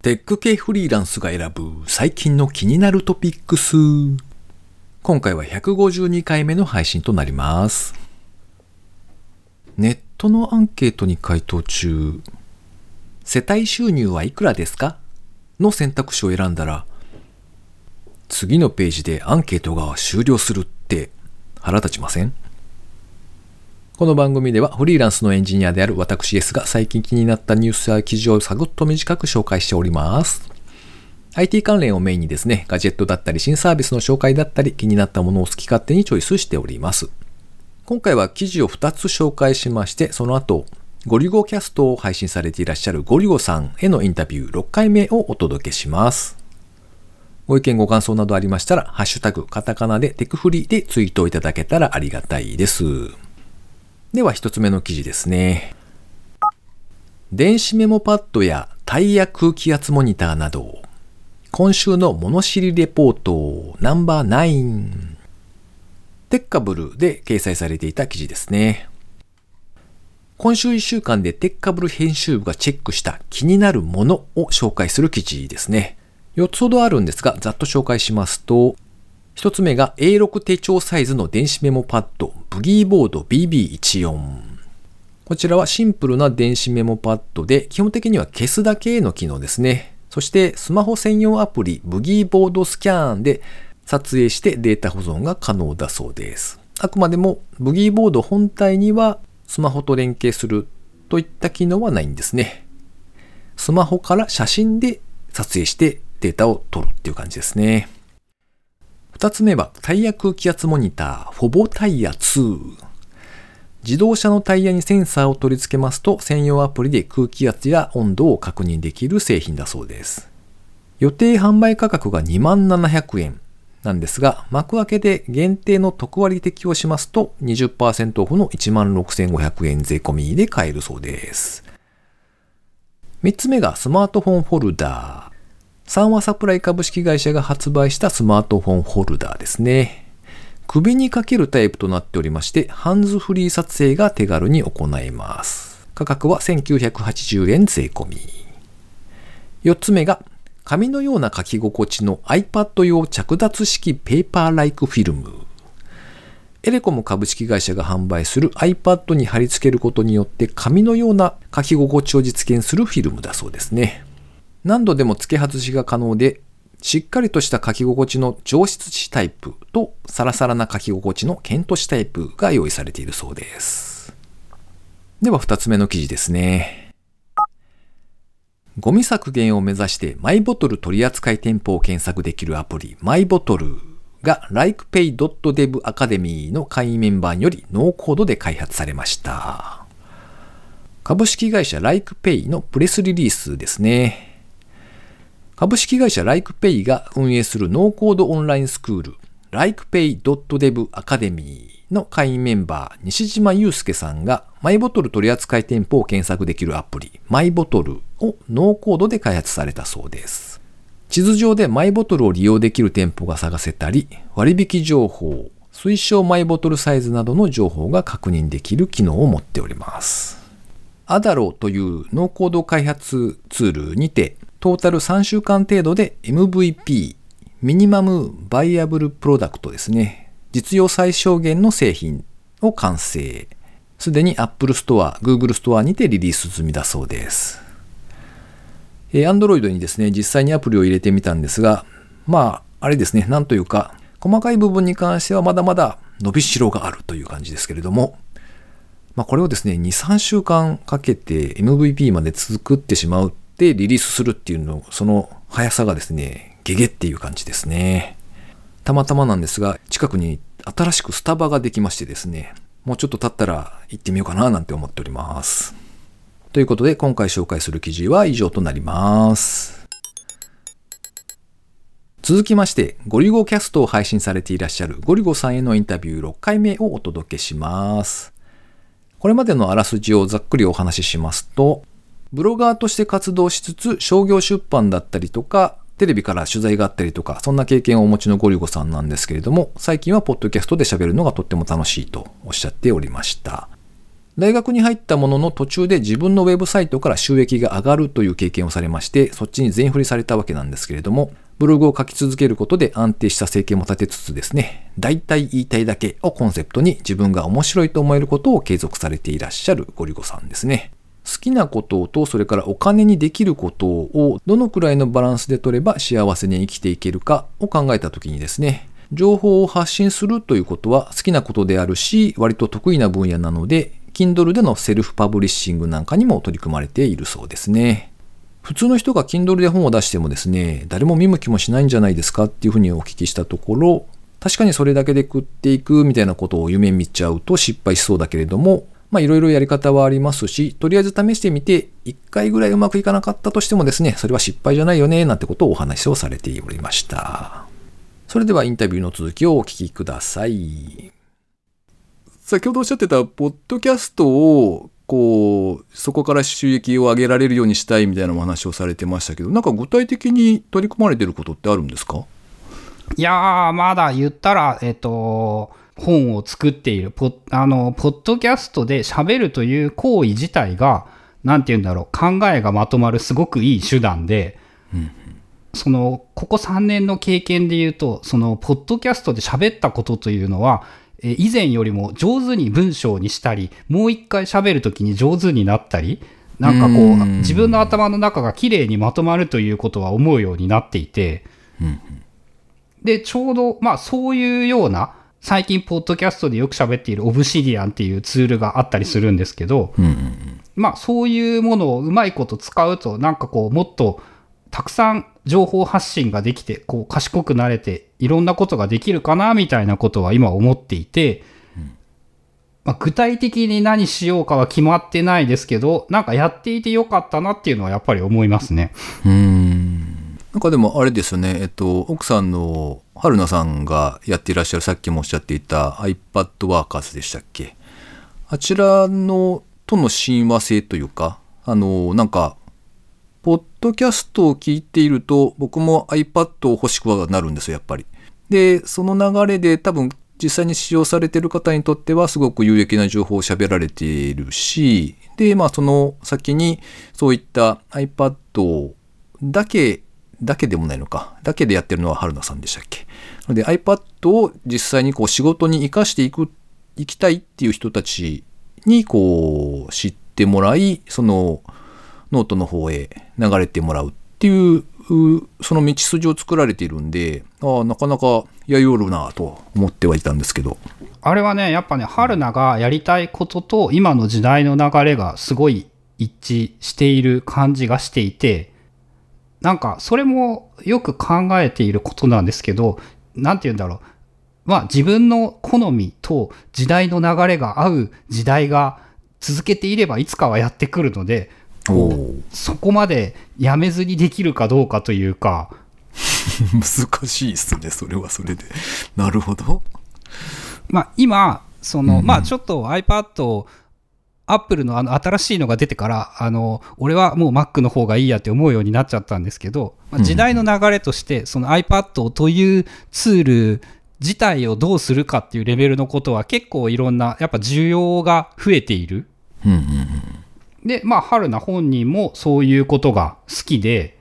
テック系フリーランスが選ぶ最近の気になるトピックス。今回は152回目の配信となります。ネットのアンケートに回答中、世帯収入はいくらですか？の選択肢を選んだら、次のページでアンケートが終了するって腹立ちません？この番組ではフリーランスのエンジニアである私 S が最近気になったニュースや記事をサクッと短く紹介しております。IT 関連をメインにですね、ガジェットだったり新サービスの紹介だったり気になったものを好き勝手にチョイスしております。今回は記事を2つ紹介しまして、その後、ゴリゴキャストを配信されていらっしゃるゴリゴさんへのインタビュー6回目をお届けします。ご意見ご感想などありましたら、ハッシュタグ、カタカナでテクフリーでツイートいただけたらありがたいです。では一つ目の記事ですね。電子メモパッドやタイヤ空気圧モニターなど、今週の物知りレポートナンバー9テッカブルで掲載されていた記事ですね。今週1週間でテッカブル編集部がチェックした気になるものを紹介する記事ですね。4つほどあるんですが、ざっと紹介しますと、1つ目が A6 手帳サイズの電子メモパッド、ブギーボード BB14。こちらはシンプルな電子メモパッドで、基本的には消すだけの機能ですね。そしてスマホ専用アプリ、ブギーボードスキャンで撮影してデータ保存が可能だそうです。あくまでもブギーボード本体にはスマホと連携するといった機能はないんですね。スマホから写真で撮影してデータを取るっていう感じですね。二つ目はタイヤ空気圧モニター、フォボタイヤ2。自動車のタイヤにセンサーを取り付けますと、専用アプリで空気圧や温度を確認できる製品だそうです。予定販売価格が2700円なんですが、幕開けで限定の特割適用しますと、20%オフの16,500円税込みで買えるそうです。三つ目がスマートフォンホルダー。三和サプライ株式会社が発売したスマートフォンホルダーですね。首にかけるタイプとなっておりまして、ハンズフリー撮影が手軽に行えます。価格は1980円税込み。4つ目が、紙のような書き心地の iPad 用着脱式ペーパーライクフィルム。エレコム株式会社が販売する iPad に貼り付けることによって紙のような書き心地を実現するフィルムだそうですね。何度でも付け外しが可能で、しっかりとした書き心地の上質紙タイプとサラサラな書き心地のケント紙タイプが用意されているそうです。では二つ目の記事ですね。ゴミ削減を目指してマイボトル取扱店舗を検索できるアプリマイボトルが likepay.dev アカデミーの会員メンバーによりノーコードで開発されました。株式会社 LikePay のプレスリリースですね。株式会社 LikePay が運営するノーコードオンラインスクール likepay.dev アカデミーの会員メンバー西島祐介さんがマイボトル取扱店舗を検索できるアプリマイボトルをノーコードで開発されたそうです。地図上でマイボトルを利用できる店舗が探せたり割引情報、推奨マイボトルサイズなどの情報が確認できる機能を持っております。アダロというノーコード開発ツールにてトータル3週間程度で MVP、ミニマムバイアブルプロダクトですね。実用最小限の製品を完成。すでに Apple Store、Google Store にてリリース済みだそうです。えー Android にですね、実際にアプリを入れてみたんですが、まあ、あれですね、なんというか、細かい部分に関してはまだまだ伸びしろがあるという感じですけれども、まあ、これをですね、2、3週間かけて MVP まで作ってしまうってリリースするっていうの、その速さがですね、ゲゲっていう感じですね。たまたまなんですが、近くに新しくスタバができましてですね、もうちょっと経ったら行ってみようかななんて思っております。ということで、今回紹介する記事は以上となります。続きまして、ゴリゴキャストを配信されていらっしゃるゴリゴさんへのインタビュー6回目をお届けします。これまでのあらすじをざっくりお話ししますと、ブロガーとして活動しつつ、商業出版だったりとか、テレビから取材があったりとか、そんな経験をお持ちのゴリゴさんなんですけれども、最近はポッドキャストで喋るのがとっても楽しいとおっしゃっておりました。大学に入ったものの途中で自分のウェブサイトから収益が上がるという経験をされまして、そっちに全振りされたわけなんですけれども、ブログを書き続けることで安定した生計も立てつつですね、大体言いたいだけをコンセプトに自分が面白いと思えることを継続されていらっしゃるゴリゴさんですね。好きなこととそれからお金にできることをどのくらいのバランスで取れば幸せに生きていけるかを考えた時にですね、情報を発信するということは好きなことであるし、割と得意な分野なので、Kindle でのセルフパブリッシングなんかにも取り組まれているそうですね。普通の人が Kindle で本を出してもですね、誰も見向きもしないんじゃないですかっていうふうにお聞きしたところ、確かにそれだけで食っていくみたいなことを夢見ちゃうと失敗しそうだけれども、まあいろいろやり方はありますし、とりあえず試してみて、1回ぐらいうまくいかなかったとしてもですね、それは失敗じゃないよね、なんてことをお話をされておりました。それではインタビューの続きをお聞きください。先ほどおっしゃってた、ポッドキャストを、こう、そこから収益を上げられるようにしたいみたいなお話をされてましたけど、なんか具体的に取り組まれてることってあるんですか？いやー、まだ言ったら、えっと、本を作っている、ポあの、ポッドキャストで喋るという行為自体が、なんて言うんだろう、考えがまとまるすごくいい手段で、うんその、ここ3年の経験で言うと、その、ポッドキャストで喋ったことというのは、え以前よりも上手に文章にしたり、もう一回喋るときに上手になったり、なんかこう、自分の頭の中が綺麗にまとまるということは思うようになっていて、で、ちょうど、まあそういうような、最近、ポッドキャストでよく喋っているオブシディアンっていうツールがあったりするんですけど、まあそういうものをうまいこと使うと、なんかこう、もっとたくさん情報発信ができて、こう賢くなれて、いろんなことができるかな、みたいなことは今思っていて、まあ、具体的に何しようかは決まってないですけど、なんかやっていてよかったなっていうのはやっぱり思いますね。うん。なんかでもあれですね、えっと、奥さんの春菜さんがやっていらっしゃる、さっきもおっしゃっていた iPad Workers でしたっけ？あちらのとの親和性というか、あの、なんかポッドキャストを聞いていると、僕も iPad を欲しくはなるんですよ、やっぱり。で、その流れで多分実際に使用されている方にとってはすごく有益な情報を喋られているし、で、まあその先にそういった iPad だけ、だけでもないのか、だけでやってるのは春菜さんでしたっけ。なので iPad を実際にこう仕事に活かしていく、いきたいっていう人たちにこう知ってもらい、そのノートの方へ流れてもらうっていうその道筋を作られているんでああなかなかやよるなと思ってはいたんですけどあれはねやっぱね春菜がやりたいことと今の時代の流れがすごい一致している感じがしていてなんかそれもよく考えていることなんですけど何て言うんだろう。まあ自分の好みと時代の流れが合う時代が続けていればいつかはやってくるのでそこまでやめずにできるかどうかというか。難しいっすねそれはそれで。なるほど。まあ今その、うん、まあちょっと iPad アップルのあの新しいのが出てから、あの、俺はもう Mac の方がいいやって思うようになっちゃったんですけど、まあ、時代の流れとして、その iPad というツール自体をどうするかっていうレベルのことは結構いろんな、やっぱ需要が増えている。うんうんうんで、まあ、春菜本人もそういうことが好きで、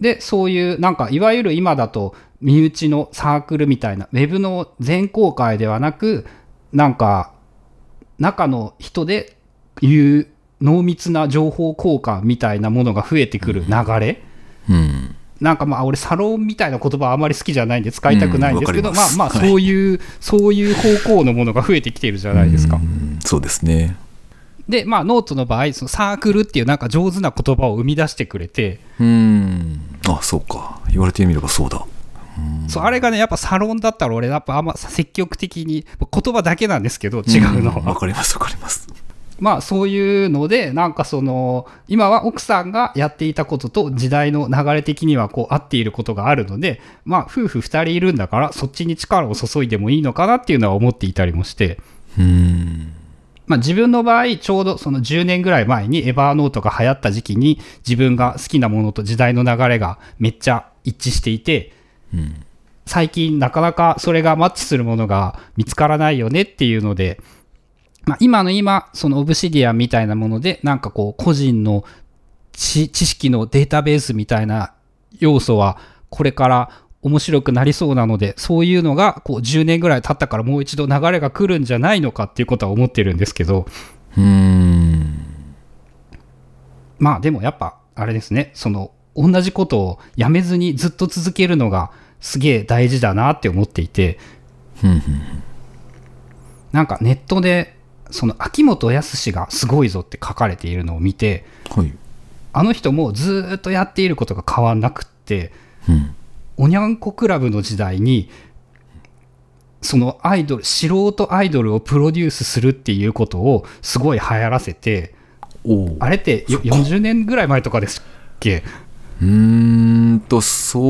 で、そういう、なんか、いわゆる今だと、身内のサークルみたいな、ウェブの全公開ではなく、なんか、中の人で言う濃密な情報交換みたいなものが増えてくる流れ。うん、うんなんかまあ俺サロンみたいな言葉はあまり好きじゃないんで使いたくないんですけど、うん、まあまあそういう、はい、そういう方向のものが増えてきてるじゃないですか。そうですね。で、まあ、ノートの場合、そのサークルっていうなんか上手な言葉を生み出してくれて。うん。あ、そうか。言われてみればそうだ。そうあれがね、やっぱサロンだったら俺、やっぱあんま積極的に、言葉だけなんですけど、違うのは。わかります、わかります。まあそういうので、なんかその、今は奥さんがやっていたことと時代の流れ的にはこう合っていることがあるので、まあ夫婦二人いるんだから、そっちに力を注いでもいいのかなっていうのは思っていたりもして。うん。まあ、自分の場合、ちょうどその10年ぐらい前にエバーノートが流行った時期に自分が好きなものと時代の流れがめっちゃ一致していて、うん、最近なかなかそれがマッチするものが見つからないよねっていうので、まあ、今の今、そのオブシディアンみたいなもので、なんかこう、個人の知知識のデータベースみたいな要素は、これから面白くなりそうなので、そういうのがこう10年ぐらい経ったからもう一度流れが来るんじゃないのかっていうことは思ってるんですけど、うーん。まあでもやっぱあれですね、その同じことをやめずにずっと続けるのがすげえ大事だなって思っていて、なんかネットでその秋元康がすごいぞって書かれているのを見て、はい。あの人もずーっとやっていることが変わんなくって、うん。おにゃんこクラブの時代に、そのアイドル、素人アイドルをプロデュースするっていうことをすごい流行らせて、あれってよ40年ぐらい前とかですっけ？うーんと、そう、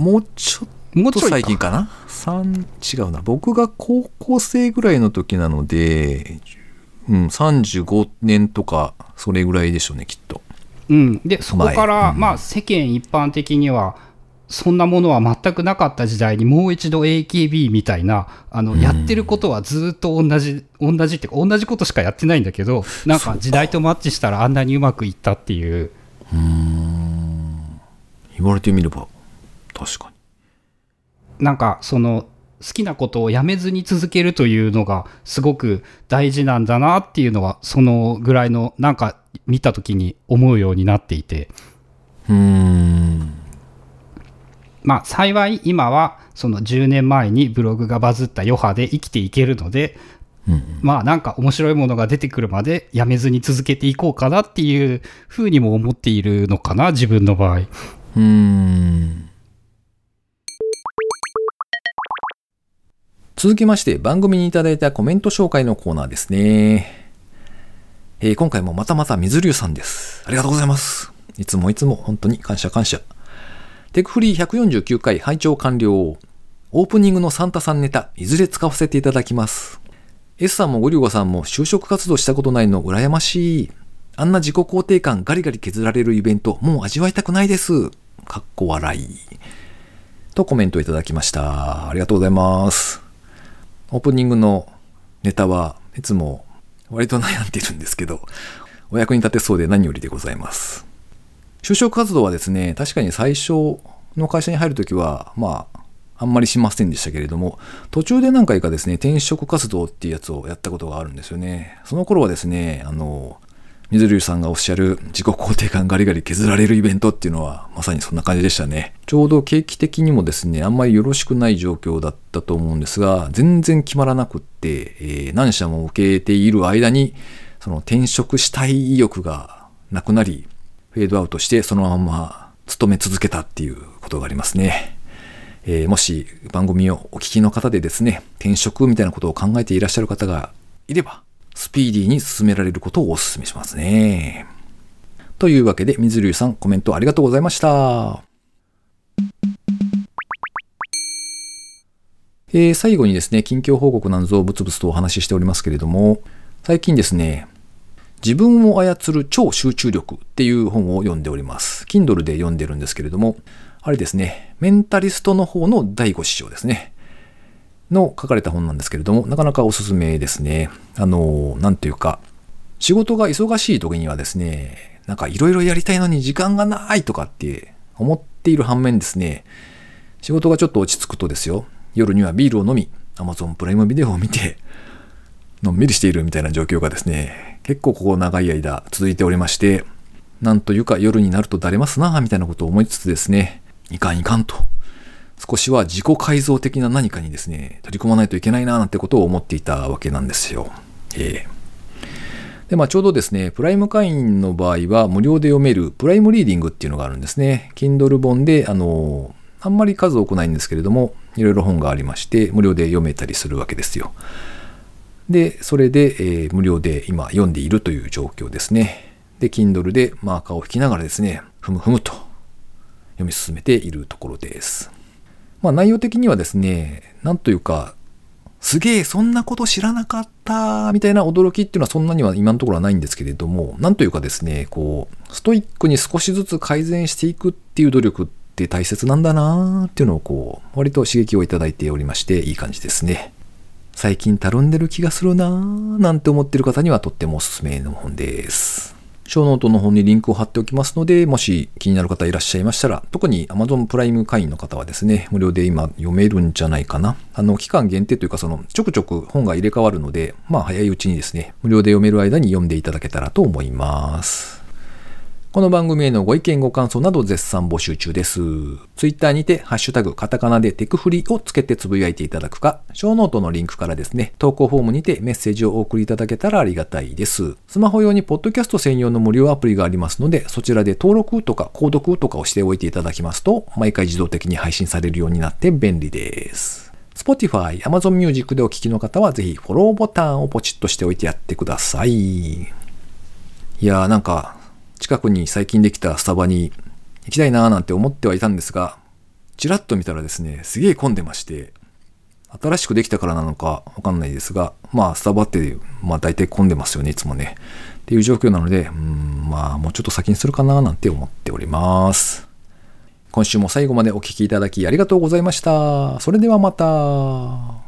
もうちょっともうちょいか。最近かな？三違うな。僕が高校生ぐらいの時なので、うん、35年とか、それぐらいでしょうね、きっと。うん、でそこから、前うん。まあ、世間一般的にはそんなものは全くなかった時代にもう一度 AKB みたいなあの、やってることはずっと同じ同じっていうか同じことしかやってないんだけどなんか時代とマッチしたらあんなにうまくいったっていう。言われてみれば、確かに。なんかその好きなことをやめずに続けるというのがすごく大事なんだなっていうのはそのぐらいのなんか見た時に思うようになっていて。うーん。まあ幸い今はその10年前にブログがバズった余波で生きていけるので、まあなんか面白いものが出てくるまでやめずに続けていこうかなっていうふうにも思っているのかな自分の場合うーん。続きまして、番組にいただいたコメント紹介のコーナーですね。えー今回もまたまた水流さんです。ありがとうございます。いつもいつも本当に感謝感謝。テクフリー149回拝聴完了。オープニングのサンタさんネタ、いずれ使わせていただきます。S さんもゴリゴさんも就職活動したことないの羨ましい。あんな自己肯定感ガリガリ削られるイベント、もう味わいたくないです。かっこ笑い。とコメントいただきました。ありがとうございます。オープニングのネタはいつも割と悩んでるんですけど、お役に立てそうで何よりでございます。就職活動はですね、確かに最初の会社に入るときは、まあ、あんまりしませんでしたけれども、途中で何回かですね、転職活動っていうやつをやったことがあるんですよね。その頃はですね、あの、水流さんがおっしゃる自己肯定感ガリガリ削られるイベントっていうのはまさにそんな感じでしたね。ちょうど景気的にもですね、あんまりよろしくない状況だったと思うんですが、全然決まらなくって、えー何社も受けている間に、その転職したい意欲がなくなり、フェードアウトしてそのまま勤め続けたっていうことがありますね。えーもし番組をお聞きの方でですね、転職みたいなことを考えていらっしゃる方がいれば、スピーディーに進められることをお勧めしますね。というわけで、水流さんコメントありがとうございました。えー最後にですね、近況報告なんぞをブツブツとお話ししておりますけれども、最近ですね、自分を操る超集中力っていう本を読んでおります。Kindle で読んでるんですけれども、あれですね、メンタリストの方の第五師匠ですね。の書かれた本なんですけれども、なかなかおすすめですね。あの、なんていうか、仕事が忙しい時にはですね、なんかいろいろやりたいのに時間がないとかって思っている反面ですね、仕事がちょっと落ち着くとですよ、夜にはビールを飲み、Amazon プライムビデオを見て、のんびりしているみたいな状況がですね、結構ここ長い間続いておりまして、なんというか夜になるとだれますな、みたいなことを思いつつですね、いかんいかんと、少しは自己改造的な何かにですね、取り組まないといけないな、なんてことを思っていたわけなんですよ。ええで、まあちょうどですね、プライム会員の場合は無料で読めるプライムリーディングっていうのがあるんですね。Kindle 本で、あの、あんまり数多くないんですけれども、いろいろ本がありまして、無料で読めたりするわけですよ。で、それで、えー無料で今読んでいるという状況ですね。で、Kindle でマーカーを引きながらですね、ふむふむと読み進めているところです。まあ内容的にはですね、なんというか、すげえ、そんなこと知らなかった、みたいな驚きっていうのはそんなには今のところはないんですけれども、なんというかですね、こう、ストイックに少しずつ改善していくっていう努力って大切なんだなーっていうのをこう、割と刺激をいただいておりまして、いい感じですね。最近たるんでる気がするなぁなんて思ってる方にはとってもおすすめの本です。ショーノートの方にリンクを貼っておきますので、もし気になる方いらっしゃいましたら、特に Amazon プライム会員の方はですね、無料で今読めるんじゃないかな。あの、期間限定というか、その、ちょくちょく本が入れ替わるので、まあ早いうちにですね、無料で読める間に読んでいただけたらと思います。この番組へのご意見ご感想など絶賛募集中です。ツイッターにて、ハッシュタグ、カタカナでテクフリをつけてつぶやいていただくか、ショーノートのリンクからですね、投稿フォームにてメッセージをお送りいただけたらありがたいです。スマホ用にポッドキャスト専用の無料アプリがありますので、そちらで登録とか購読とかをしておいていただきますと、毎回自動的に配信されるようになって便利です。Spotify、Amazon Music でお聞きの方は、ぜひフォローボタンをポチッとしておいてやってください。いやーなんか、近くに最近できたスタバに行きたいなーなんて思ってはいたんですが、ちらっと見たらですね、すげえ混んでまして、新しくできたからなのかわかんないですが、まあ、スタバって、まあ大体混んでますよね、いつもね。っていう状況なので、うん、まあ、もうちょっと先にするかななんて思っております。今週も最後までお聴きいただきありがとうございました。それではまた。